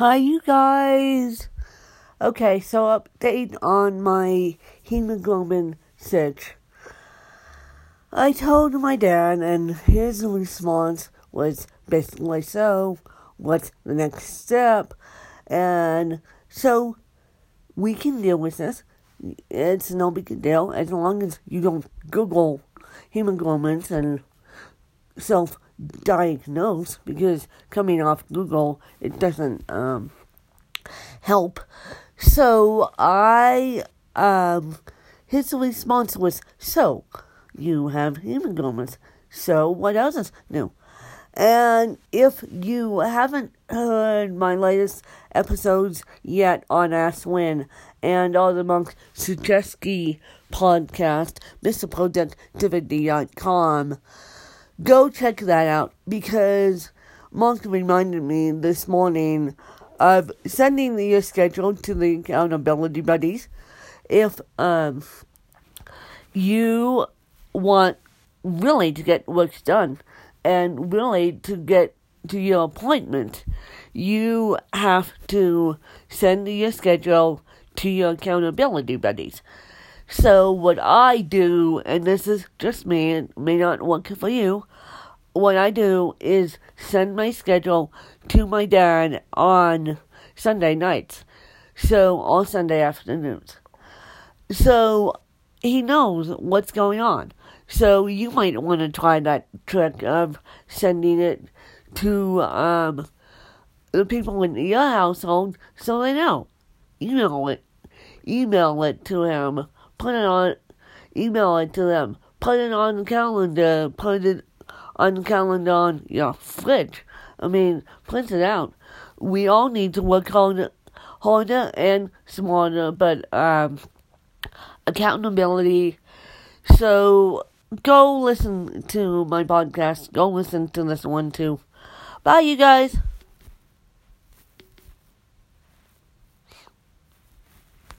Hi, you guys. Okay, so update on my hemoglobin search. I told my dad, and his response was basically so. What's the next step? And so we can deal with this. It's no big deal as long as you don't Google hemoglobins and self diagnose because coming off Google it doesn't um, help. So I um, his response was so you have hemoglobins. So what else is new? And if you haven't heard my latest episodes yet on Ask Win and all the Monk Sucheski podcast, MrProductivity.com, go check that out because Monk reminded me this morning of sending your schedule to the accountability buddies. If um, you want really to get work done and really to get to your appointment, you have to send your schedule to your accountability buddies. So what I do, and this is just me, it may not work for you, what I do is send my schedule to my dad on Sunday nights. So all Sunday afternoons. So he knows what's going on. So you might want to try that trick of sending it to um, the people in your household so they know. Email it. Email it to him. Put it on. Email it to them. Put it on the calendar. Put it on calendar on your fridge. I mean, print it out. We all need to work harder, harder and smarter, but um, accountability. So go listen to my podcast. Go listen to this one too. Bye, you guys.